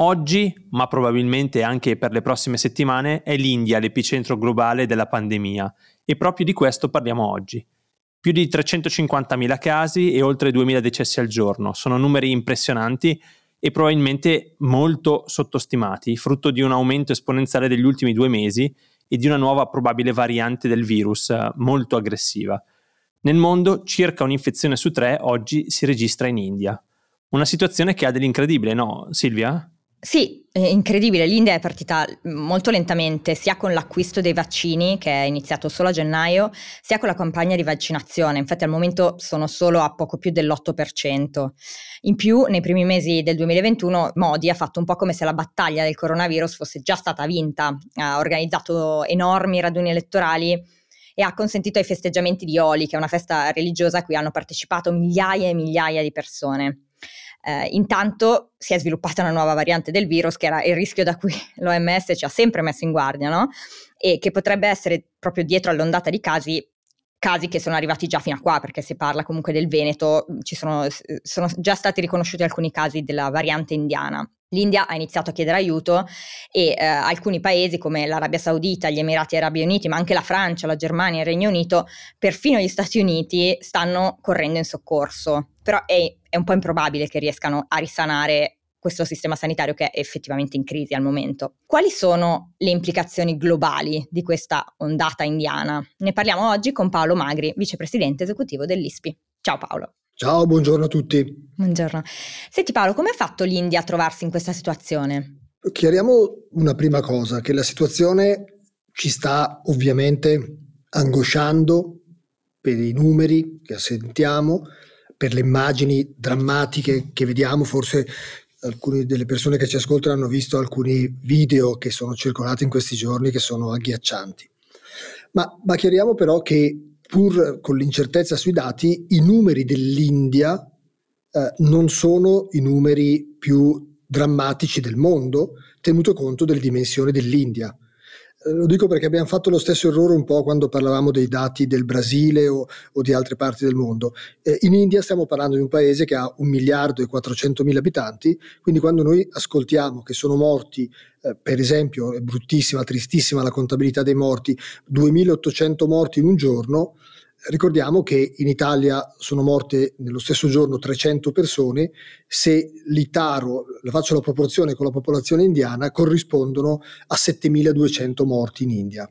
Oggi, ma probabilmente anche per le prossime settimane, è l'India l'epicentro globale della pandemia e proprio di questo parliamo oggi. Più di 350.000 casi e oltre 2.000 decessi al giorno. Sono numeri impressionanti e probabilmente molto sottostimati, frutto di un aumento esponenziale degli ultimi due mesi e di una nuova probabile variante del virus eh, molto aggressiva. Nel mondo circa un'infezione su tre oggi si registra in India. Una situazione che ha dell'incredibile, no Silvia? Sì, è incredibile. L'India è partita molto lentamente, sia con l'acquisto dei vaccini, che è iniziato solo a gennaio, sia con la campagna di vaccinazione. Infatti al momento sono solo a poco più dell'8%. In più, nei primi mesi del 2021, Modi ha fatto un po' come se la battaglia del coronavirus fosse già stata vinta. Ha organizzato enormi raduni elettorali e ha consentito ai festeggiamenti di Holi, che è una festa religiosa a cui hanno partecipato migliaia e migliaia di persone. Eh, intanto si è sviluppata una nuova variante del virus, che era il rischio da cui l'OMS ci ha sempre messo in guardia, no? E che potrebbe essere proprio dietro all'ondata di casi casi che sono arrivati già fino a qua, perché si parla comunque del Veneto, ci sono, sono già stati riconosciuti alcuni casi della variante indiana. L'India ha iniziato a chiedere aiuto e eh, alcuni paesi come l'Arabia Saudita, gli Emirati Arabi Uniti, ma anche la Francia, la Germania, il Regno Unito, perfino gli Stati Uniti stanno correndo in soccorso. Però è, è un po' improbabile che riescano a risanare questo sistema sanitario che è effettivamente in crisi al momento. Quali sono le implicazioni globali di questa ondata indiana? Ne parliamo oggi con Paolo Magri, vicepresidente esecutivo dell'ISPI. Ciao Paolo. Ciao, buongiorno a tutti. Buongiorno. Senti Paolo, come ha fatto l'India a trovarsi in questa situazione? Chiariamo una prima cosa, che la situazione ci sta ovviamente angosciando per i numeri che sentiamo, per le immagini drammatiche che vediamo, forse alcune delle persone che ci ascoltano hanno visto alcuni video che sono circolati in questi giorni che sono agghiaccianti. Ma, ma chiariamo però che pur con l'incertezza sui dati, i numeri dell'India eh, non sono i numeri più drammatici del mondo, tenuto conto delle dimensioni dell'India. Eh, lo dico perché abbiamo fatto lo stesso errore un po' quando parlavamo dei dati del Brasile o, o di altre parti del mondo. Eh, in India stiamo parlando di un paese che ha un miliardo e 400 mila abitanti, quindi quando noi ascoltiamo che sono morti, eh, per esempio, è bruttissima, tristissima la contabilità dei morti, 2800 morti in un giorno, Ricordiamo che in Italia sono morte nello stesso giorno 300 persone, se l'Itaro, la faccio la proporzione con la popolazione indiana, corrispondono a 7200 morti in India.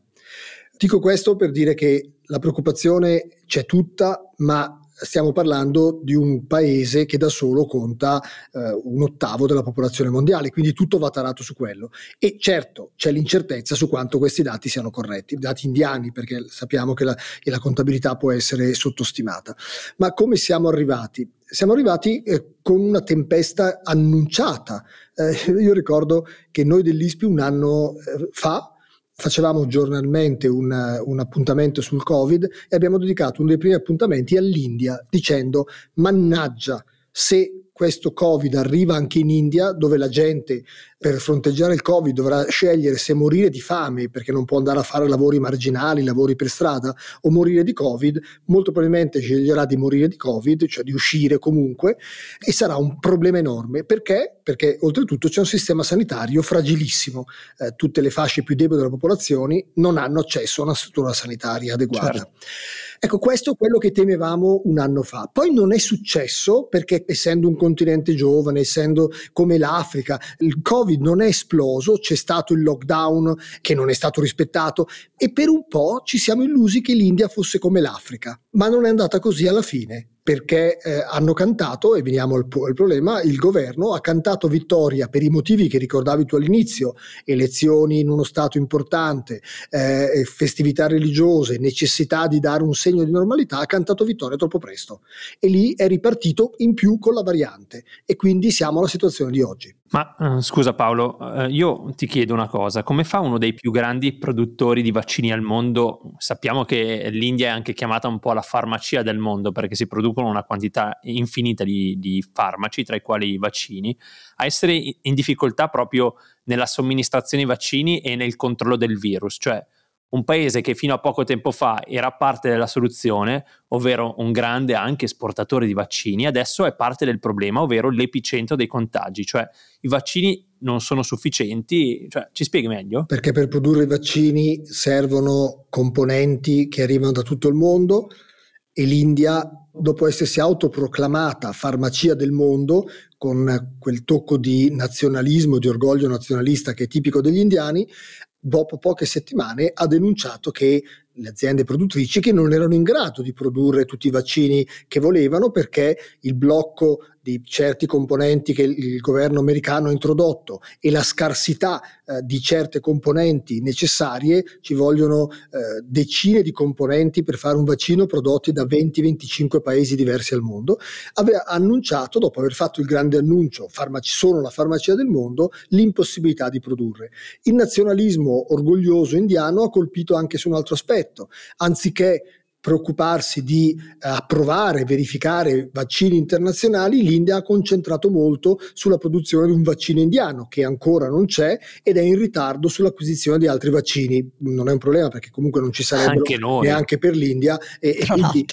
Dico questo per dire che la preoccupazione c'è tutta, ma stiamo parlando di un paese che da solo conta eh, un ottavo della popolazione mondiale, quindi tutto va tarato su quello. E certo c'è l'incertezza su quanto questi dati siano corretti, dati indiani, perché sappiamo che la, che la contabilità può essere sottostimata. Ma come siamo arrivati? Siamo arrivati eh, con una tempesta annunciata. Eh, io ricordo che noi dell'ISPI un anno eh, fa facevamo giornalmente un, un, appuntamento sul Covid e abbiamo dedicato uno dei primi appuntamenti all'India dicendo mannaggia se questo Covid arriva anche in India, dove la gente per fronteggiare il Covid dovrà scegliere se morire di fame perché non può andare a fare lavori marginali, lavori per strada, o morire di Covid, molto probabilmente sceglierà di morire di Covid, cioè di uscire comunque, e sarà un problema enorme. Perché? Perché oltretutto c'è un sistema sanitario fragilissimo. Eh, tutte le fasce più deboli della popolazione non hanno accesso a una struttura sanitaria adeguata. Certo. Ecco, questo è quello che temevamo un anno fa. Poi non è successo perché essendo un continente giovane, essendo come l'Africa, il Covid non è esploso, c'è stato il lockdown che non è stato rispettato e per un po' ci siamo illusi che l'India fosse come l'Africa, ma non è andata così alla fine perché eh, hanno cantato, e veniamo al, al, problema, il governo ha cantato vittoria per i motivi che ricordavi tu all'inizio, elezioni in uno Stato importante, eh, festività religiose, necessità di dare un segno di normalità, ha cantato vittoria troppo presto. E lì è ripartito in più con la variante e quindi siamo alla situazione di oggi. Ma uh, scusa Paolo, uh, io ti chiedo una cosa, come fa uno dei più grandi produttori di vaccini al mondo? Sappiamo che l'India è anche chiamata un po' la farmacia del mondo perché si producono una quantità infinita di, di farmaci, tra i quali i vaccini, a essere in difficoltà proprio nella somministrazione dei vaccini e nel controllo del virus, cioè un paese che fino a poco tempo fa era parte della soluzione, ovvero un grande anche esportatore di vaccini, adesso è parte del problema, ovvero l'epicentro dei contagi, cioè i vaccini non sono sufficienti, cioè, ci spieghi meglio? Perché per produrre i vaccini servono componenti che arrivano da tutto il mondo e l'India, dopo essersi autoproclamata farmacia del mondo, con quel tocco di nazionalismo, di orgoglio nazionalista che è tipico degli indiani, dopo poche settimane ha denunciato che le aziende produttrici che non erano in grado di produrre tutti i vaccini che volevano perché il blocco di certi componenti che il governo americano ha introdotto e la scarsità eh, di certe componenti necessarie, ci vogliono eh, decine di componenti per fare un vaccino prodotti da 20-25 paesi diversi al mondo, aveva annunciato, dopo aver fatto il grande annuncio, farmaci, sono la farmacia del mondo, l'impossibilità di produrre. Il nazionalismo orgoglioso indiano ha colpito anche su un altro aspetto, anziché preoccuparsi di eh, approvare, verificare vaccini internazionali, l'India ha concentrato molto sulla produzione di un vaccino indiano che ancora non c'è ed è in ritardo sull'acquisizione di altri vaccini. Non è un problema perché comunque non ci sarebbero neanche per l'India e, e quindi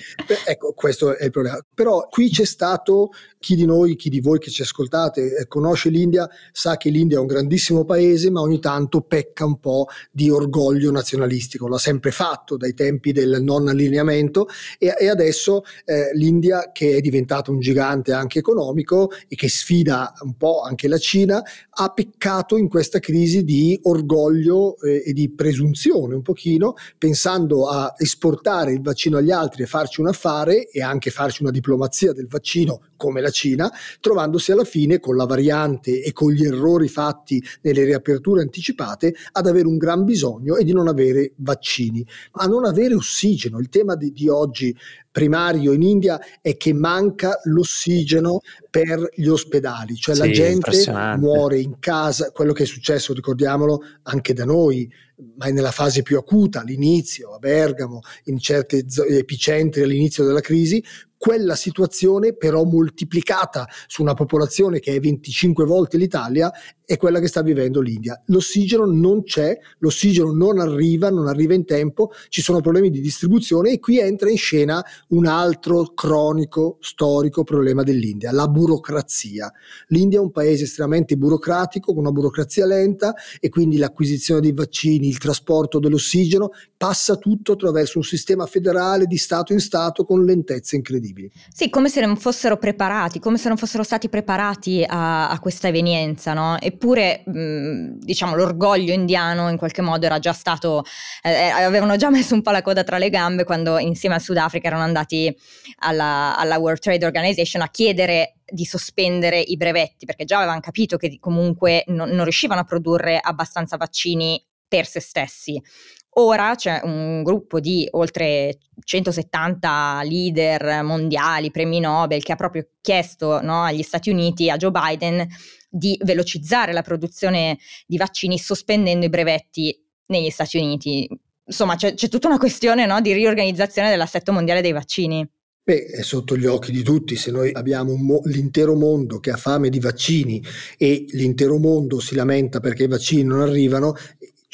ecco questo è il problema. Però qui c'è stato chi di noi, chi di voi che ci ascoltate eh, conosce l'India sa che l'India è un grandissimo paese ma ogni tanto pecca un po' di orgoglio nazionalistico. L'ha sempre fatto dai tempi del non allineamento allineamento e, e adesso eh, l'India che è diventato un gigante anche economico e che sfida un po' anche la Cina ha peccato in questa crisi di orgoglio eh, e di presunzione un pochino pensando a esportare il vaccino agli altri e farci un affare e anche farci una diplomazia del vaccino come la Cina, trovandosi alla fine con la variante e con gli errori fatti nelle riaperture anticipate ad avere un gran bisogno e di non avere vaccini, ma non avere ossigeno. Il tema di, di oggi primario in India è che manca l'ossigeno per gli ospedali, cioè sì, la gente muore in casa, quello che è successo, ricordiamolo, anche da noi, ma è nella fase più acuta, all'inizio, a Bergamo, in certi epicentri all'inizio della crisi, quella situazione però moltiplicata su una popolazione che è 25 volte l'Italia è quella che sta vivendo l'India. L'ossigeno non c'è, l'ossigeno non arriva, non arriva in tempo, ci sono problemi di distribuzione e qui entra in scena un altro cronico, storico problema dell'India, la burocrazia. L'India è un paese estremamente burocratico, con una burocrazia lenta e quindi l'acquisizione dei vaccini, il trasporto dell'ossigeno, passa tutto attraverso un sistema federale di Stato in Stato con lentezze incredibili. Sì, come se non fossero preparati, come se non fossero stati preparati a, a questa evenienza, no? Eppure, mh, diciamo, l'orgoglio indiano in qualche modo era già stato, eh, eh, avevano già messo un po' la coda tra le gambe quando insieme al Sudafrica erano andati alla, alla World Trade Organization a chiedere di sospendere i brevetti, perché già avevano capito che comunque non, non riuscivano a produrre abbastanza vaccini per se stessi. Ora c'è un gruppo di oltre 170 leader mondiali, premi Nobel, che ha proprio chiesto no, agli Stati Uniti, a Joe Biden, di velocizzare la produzione di vaccini sospendendo i brevetti negli Stati Uniti. Insomma, c'è, c'è tutta una questione no, di riorganizzazione dell'assetto mondiale dei vaccini. Beh, è sotto gli occhi di tutti, se noi abbiamo mo- l'intero mondo che ha fame di vaccini e l'intero mondo si lamenta perché i vaccini non arrivano,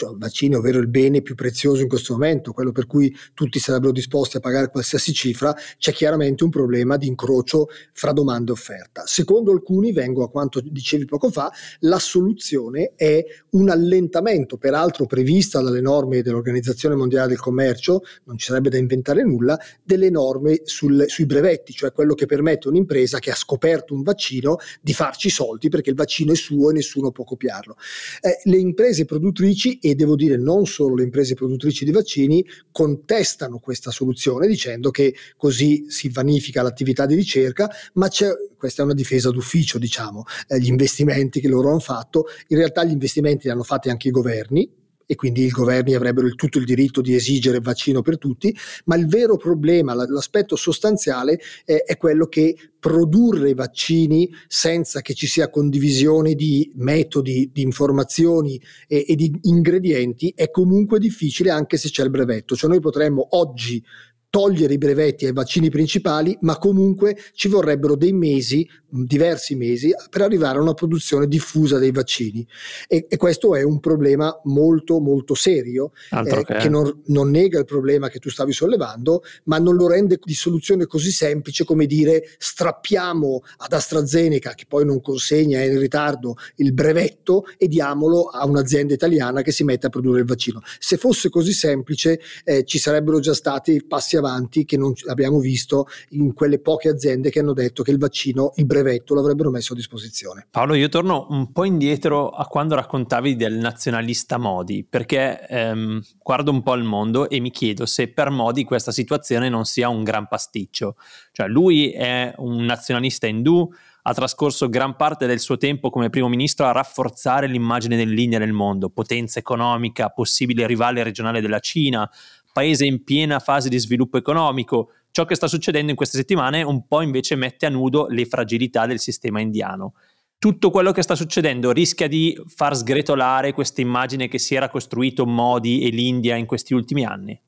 cioè il vaccino, ovvero il bene più prezioso in questo momento, quello per cui tutti sarebbero disposti a pagare qualsiasi cifra, c'è chiaramente un problema di incrocio fra domanda e offerta. Secondo alcuni, vengo a quanto dicevi poco fa, la soluzione è un allentamento, peraltro prevista dalle norme dell'Organizzazione Mondiale del Commercio, non ci sarebbe da inventare nulla, delle norme sul, sui brevetti, cioè quello che permette a un'impresa che ha scoperto un vaccino di farci soldi perché il vaccino è suo e nessuno può copiarlo. Eh, le imprese produttrici e devo dire non solo le imprese produttrici di vaccini contestano questa soluzione dicendo che così si vanifica l'attività di ricerca, ma c'è, questa è una difesa d'ufficio, diciamo, eh, gli investimenti che loro hanno fatto, in realtà gli investimenti li hanno fatti anche i governi, e quindi i governi avrebbero il, tutto il diritto di esigere vaccino per tutti, ma il vero problema, l'aspetto sostanziale è, è quello che produrre vaccini senza che ci sia condivisione di metodi, di informazioni e, e, di ingredienti è comunque difficile anche se c'è il brevetto. Cioè noi potremmo oggi togliere i brevetti ai vaccini principali, ma comunque ci vorrebbero dei mesi, diversi mesi, per arrivare a una produzione diffusa dei vaccini. E, e questo è un problema molto, molto serio, eh, che, che non, non, nega il problema che tu stavi sollevando, ma non lo rende di soluzione così semplice come dire strappiamo ad AstraZeneca, che poi non consegna, è in ritardo, il brevetto e diamolo a un'azienda italiana che si mette a produrre il vaccino. Se fosse così semplice, eh, ci sarebbero già stati passi avanti che non abbiamo visto in quelle poche aziende che hanno detto che il vaccino, il brevetto l'avrebbero messo a disposizione. Paolo, io torno un po' indietro a quando raccontavi del nazionalista Modi, perché ehm, guardo un po' il mondo e mi chiedo se per Modi questa situazione non sia un gran pasticcio. Cioè lui è un nazionalista indù, ha trascorso gran parte del suo tempo come primo ministro a rafforzare l'immagine dell'India nel mondo, potenza economica, possibile rivale regionale della Cina, paese in piena fase di sviluppo economico. Ciò che sta succedendo in queste settimane un po' invece mette a nudo le fragilità del sistema indiano. Tutto quello che sta succedendo rischia di far sgretolare questa immagine che si era costruito Modi e l'India in questi ultimi anni?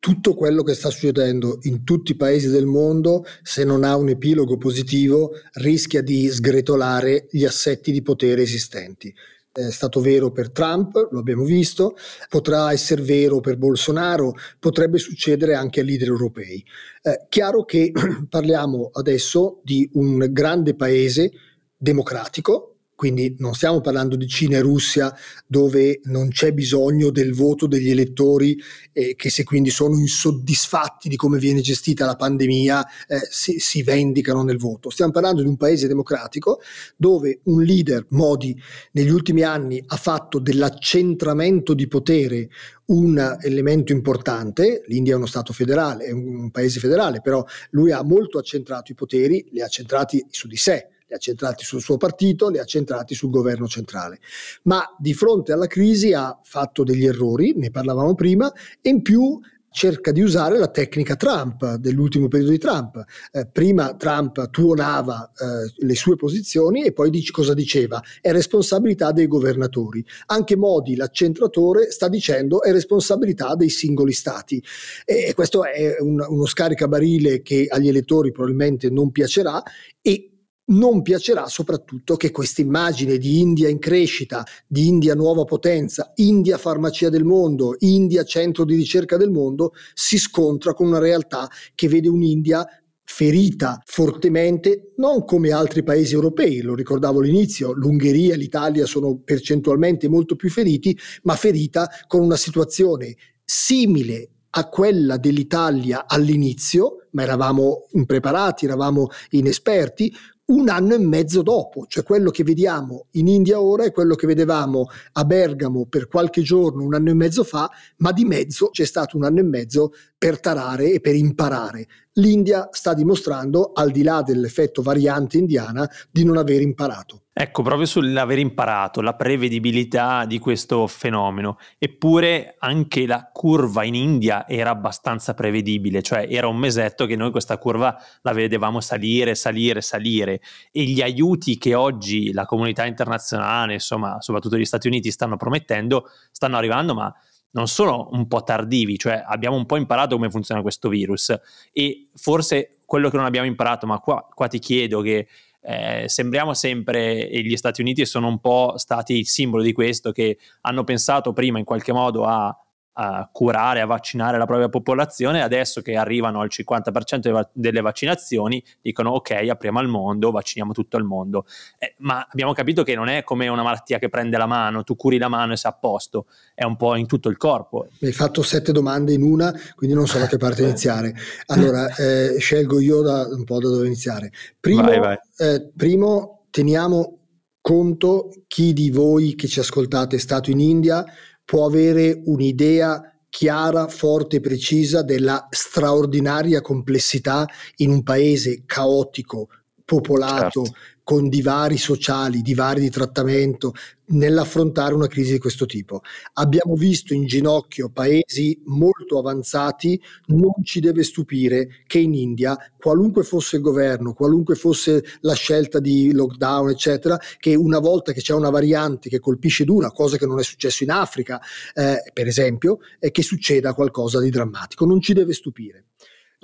tutto quello che sta succedendo in tutti i paesi del mondo, se non ha un epilogo positivo, rischia di sgretolare gli assetti di potere esistenti è stato vero per Trump, lo abbiamo visto, potrà essere vero per Bolsonaro, potrebbe succedere anche ai leader europei. Eh, chiaro che parliamo adesso di un grande paese democratico, quindi non stiamo parlando di Cina e Russia dove non c'è bisogno del voto degli elettori eh, che se quindi sono insoddisfatti di come viene gestita la pandemia eh, si, si, vendicano nel voto. Stiamo parlando di un paese democratico dove un leader, Modi, negli ultimi anni ha fatto dell'accentramento di potere un elemento importante, l'India è uno Stato federale, è un paese federale, però lui ha molto accentrato i poteri, li ha centrati su di sé, li ha centrati sul suo partito, li ha centrati sul governo centrale. Ma di fronte alla crisi ha fatto degli errori, ne parlavamo prima, e in più cerca di usare la tecnica Trump dell'ultimo periodo di Trump. Eh, prima Trump tuonava eh, le sue posizioni e poi dice, cosa diceva? È responsabilità dei governatori. Anche Modi, l'accentratore, sta dicendo è responsabilità dei singoli stati. E questo è un, uno scaricabarile che agli elettori probabilmente non piacerà e non piacerà soprattutto che questa immagine di India in crescita, di India nuova potenza, India farmacia del mondo, India centro di ricerca del mondo, si scontra con una realtà che vede un'India ferita fortemente, non come altri paesi europei, lo ricordavo all'inizio, l'Ungheria l'Italia sono percentualmente molto più feriti, ma ferita con una situazione simile a quella dell'Italia all'inizio, ma eravamo impreparati, eravamo inesperti, un anno e mezzo dopo, cioè quello che vediamo in India ora è quello che vedevamo a Bergamo per qualche giorno un anno e mezzo fa, ma di mezzo c'è stato un anno e mezzo per tarare e per imparare. L'India sta dimostrando, al di là dell'effetto variante indiana, di non aver imparato. Ecco, proprio sull'aver imparato, la prevedibilità di questo fenomeno. Eppure anche la curva in India era abbastanza prevedibile, cioè era un mesetto che noi questa curva la vedevamo salire, salire, salire e gli aiuti che oggi la comunità internazionale, insomma, soprattutto gli Stati Uniti stanno promettendo, stanno arrivando, ma non sono un po' tardivi, cioè abbiamo un po' imparato come funziona questo virus e forse quello che non abbiamo imparato, ma qua, qua ti chiedo che eh, sembriamo sempre, e gli Stati Uniti sono un po' stati il simbolo di questo, che hanno pensato prima in qualche modo a a curare, a vaccinare la propria popolazione, adesso che arrivano al 50% delle vaccinazioni, dicono ok, apriamo al mondo, vacciniamo tutto il mondo. Eh, ma abbiamo capito che non è come una malattia che prende la mano, tu curi la mano e sei a posto, è un po' in tutto il corpo. Mi hai fatto sette domande in una, quindi non so da che parte iniziare. Allora, eh, scelgo io da, un po' da dove iniziare. Primo, vai, vai. Eh, primo teniamo conto chi di voi che ci ascoltate è stato in India può avere un'idea chiara, forte e precisa della straordinaria complessità in un paese caotico, popolato, certo. Con divari sociali, divari di trattamento, nell'affrontare una crisi di questo tipo. Abbiamo visto in ginocchio paesi molto avanzati, non ci deve stupire che in India, qualunque fosse il governo, qualunque fosse la scelta di lockdown, eccetera, che una volta che c'è una variante che colpisce dura, cosa che non è successo in Africa, eh, per esempio, è che succeda qualcosa di drammatico. Non ci deve stupire.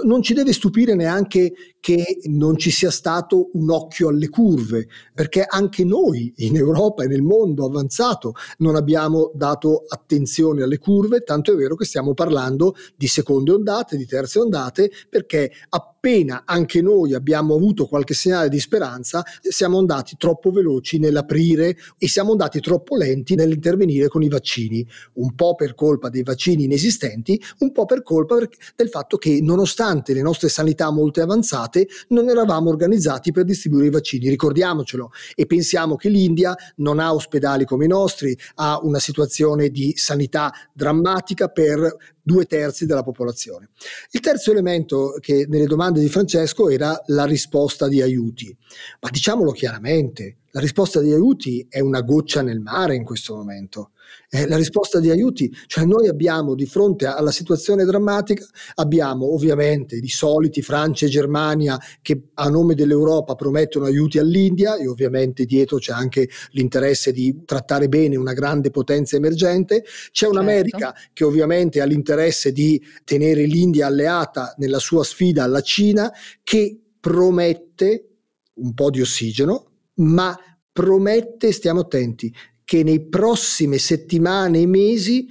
Non ci deve stupire neanche che non ci sia stato un occhio alle curve, perché anche noi in Europa e nel mondo avanzato non abbiamo dato attenzione alle curve, tanto è vero che stiamo parlando di seconde ondate, di terze ondate, perché appena anche noi abbiamo avuto qualche segnale di speranza, siamo andati troppo veloci nell'aprire e siamo andati troppo lenti nell'intervenire con i vaccini, un po' per colpa dei vaccini inesistenti, un po' per colpa del fatto che nonostante le nostre sanità molto avanzate, non eravamo organizzati per distribuire i vaccini. Ricordiamocelo e pensiamo che l'India non ha ospedali come i nostri, ha una situazione di sanità drammatica per due terzi della popolazione. Il terzo elemento che nelle domande di Francesco era la risposta di aiuti. Ma diciamolo chiaramente, la risposta di aiuti è una goccia nel mare in questo momento eh, la risposta di aiuti, cioè noi abbiamo di fronte alla situazione drammatica, abbiamo ovviamente i soliti Francia e Germania che a nome dell'Europa promettono aiuti all'India e ovviamente dietro c'è anche l'interesse di trattare bene una grande potenza emergente, c'è un'America certo. che ovviamente ha l'interesse di tenere l'India alleata nella sua sfida alla Cina che promette un po' di ossigeno, ma promette, stiamo attenti, che nei prossime settimane e mesi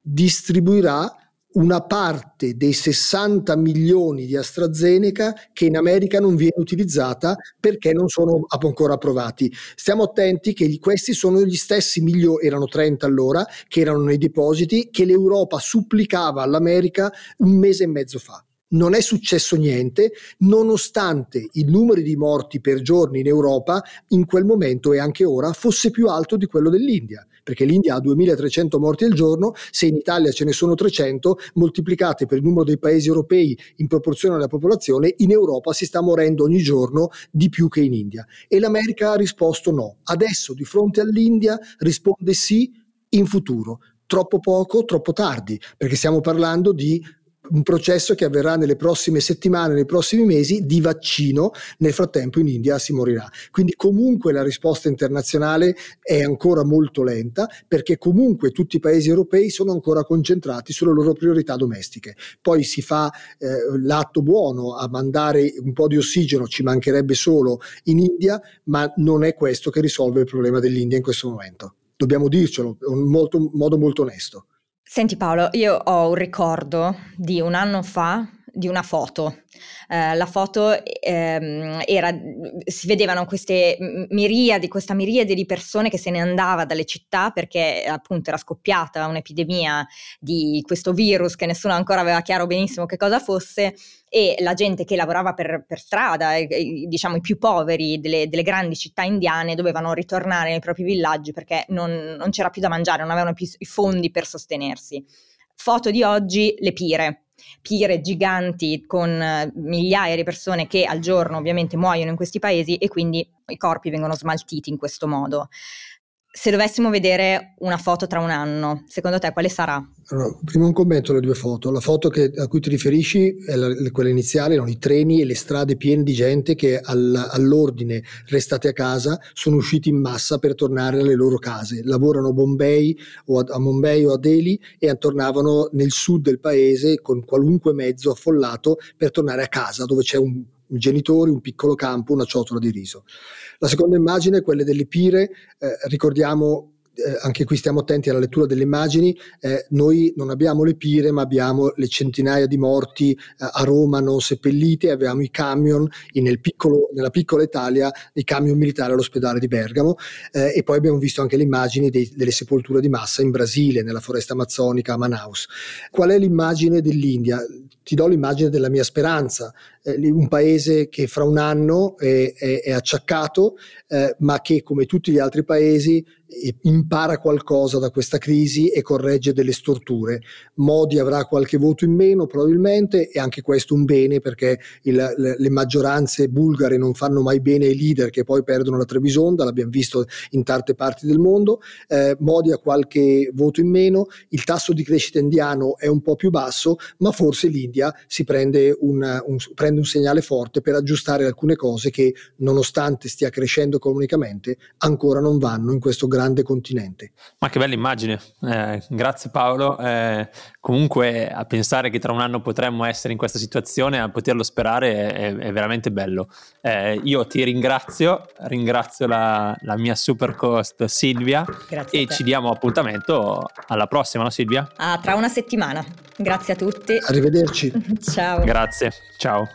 distribuirà una parte dei 60 milioni di AstraZeneca che in America non viene utilizzata perché non sono ancora approvati. Stiamo attenti che questi sono gli stessi milioni, erano 30 allora, che erano nei depositi, che l'Europa supplicava all'America un mese e mezzo fa non è successo niente, nonostante il numero di morti per giorno in Europa in quel momento e anche ora fosse più alto di quello dell'India, perché l'India ha 2300 morti al giorno, se in Italia ce ne sono 300, moltiplicate per il numero dei paesi europei in proporzione alla popolazione, in Europa si sta morendo ogni giorno di più che in India. E l'America ha risposto no. Adesso di fronte all'India risponde sì in futuro. Troppo poco, troppo tardi, perché stiamo parlando di un processo che avverrà nelle prossime settimane, nei prossimi mesi di vaccino, nel frattempo in India si morirà. Quindi comunque la risposta internazionale è ancora molto lenta perché comunque tutti i paesi europei sono ancora concentrati sulle loro priorità domestiche. Poi si fa eh, l'atto buono a mandare un po' di ossigeno, ci mancherebbe solo in India, ma non è questo che risolve il problema dell'India in questo momento. Dobbiamo dircelo in modo molto onesto. Senti Paolo, io ho un ricordo di un anno fa di una foto. Eh, la foto ehm, era, si vedevano queste miriadi, questa miriade di persone che se ne andava dalle città perché appunto era scoppiata un'epidemia di questo virus che nessuno ancora aveva chiaro benissimo che cosa fosse e la gente che lavorava per, per strada, diciamo i più poveri delle, delle, grandi città indiane, dovevano ritornare nei propri villaggi perché non, non c'era più da mangiare, non avevano più i fondi per sostenersi. Foto di oggi, le pire pire giganti con eh, migliaia di persone che al giorno ovviamente muoiono in questi paesi e quindi i corpi vengono smaltiti in questo modo se dovessimo vedere una foto tra un anno, secondo te quale sarà? Allora, prima un commento alle due foto. La foto che, a cui ti riferisci è la, quella iniziale, erano i treni e le strade piene di gente che al, all'ordine restate a casa sono usciti in massa per tornare alle loro case. Lavorano a Bombay o a, a Mumbai o a Delhi e tornavano nel sud del paese con qualunque mezzo affollato per tornare a casa dove c'è un un genitore, un piccolo campo, una ciotola di riso. La seconda immagine è quella delle pire, eh, ricordiamo eh, anche qui stiamo attenti alla lettura delle immagini, eh, noi non abbiamo le pire ma abbiamo le centinaia di morti eh, a Roma non seppelliti, abbiamo i camion nel piccolo, nella piccola Italia, i camion militari all'ospedale di Bergamo eh, e poi abbiamo visto anche le immagini dei, delle sepolture di massa in Brasile, nella foresta amazzonica a Manaus. Qual è l'immagine dell'India? ti do l'immagine della mia speranza, eh, un paese che fra un anno è, è, è acciaccato, eh, ma che come tutti gli altri paesi impara qualcosa da questa crisi e corregge delle storture. Modi avrà qualche voto in meno probabilmente e anche questo un bene perché il, le, le, maggioranze bulgare non fanno mai bene ai leader che poi perdono la Trebisonda, l'abbiamo visto in tante parti del mondo. Eh, Modi ha qualche voto in meno, il tasso di crescita indiano è un po' più basso, ma forse l'India si prende un, un, prende un segnale forte per aggiustare alcune cose che nonostante stia crescendo economicamente ancora non vanno in questo grande continente. Ma che bella immagine, eh, grazie Paolo. Eh, comunque a pensare che tra un anno potremmo essere in questa situazione, a poterlo sperare è, è veramente bello. Eh, io ti ringrazio, ringrazio la, la mia super cost Silvia grazie e ci diamo appuntamento alla prossima, no Silvia? Ah, tra una settimana. Grazie a tutti. Arrivederci. ciao. Grazie, ciao.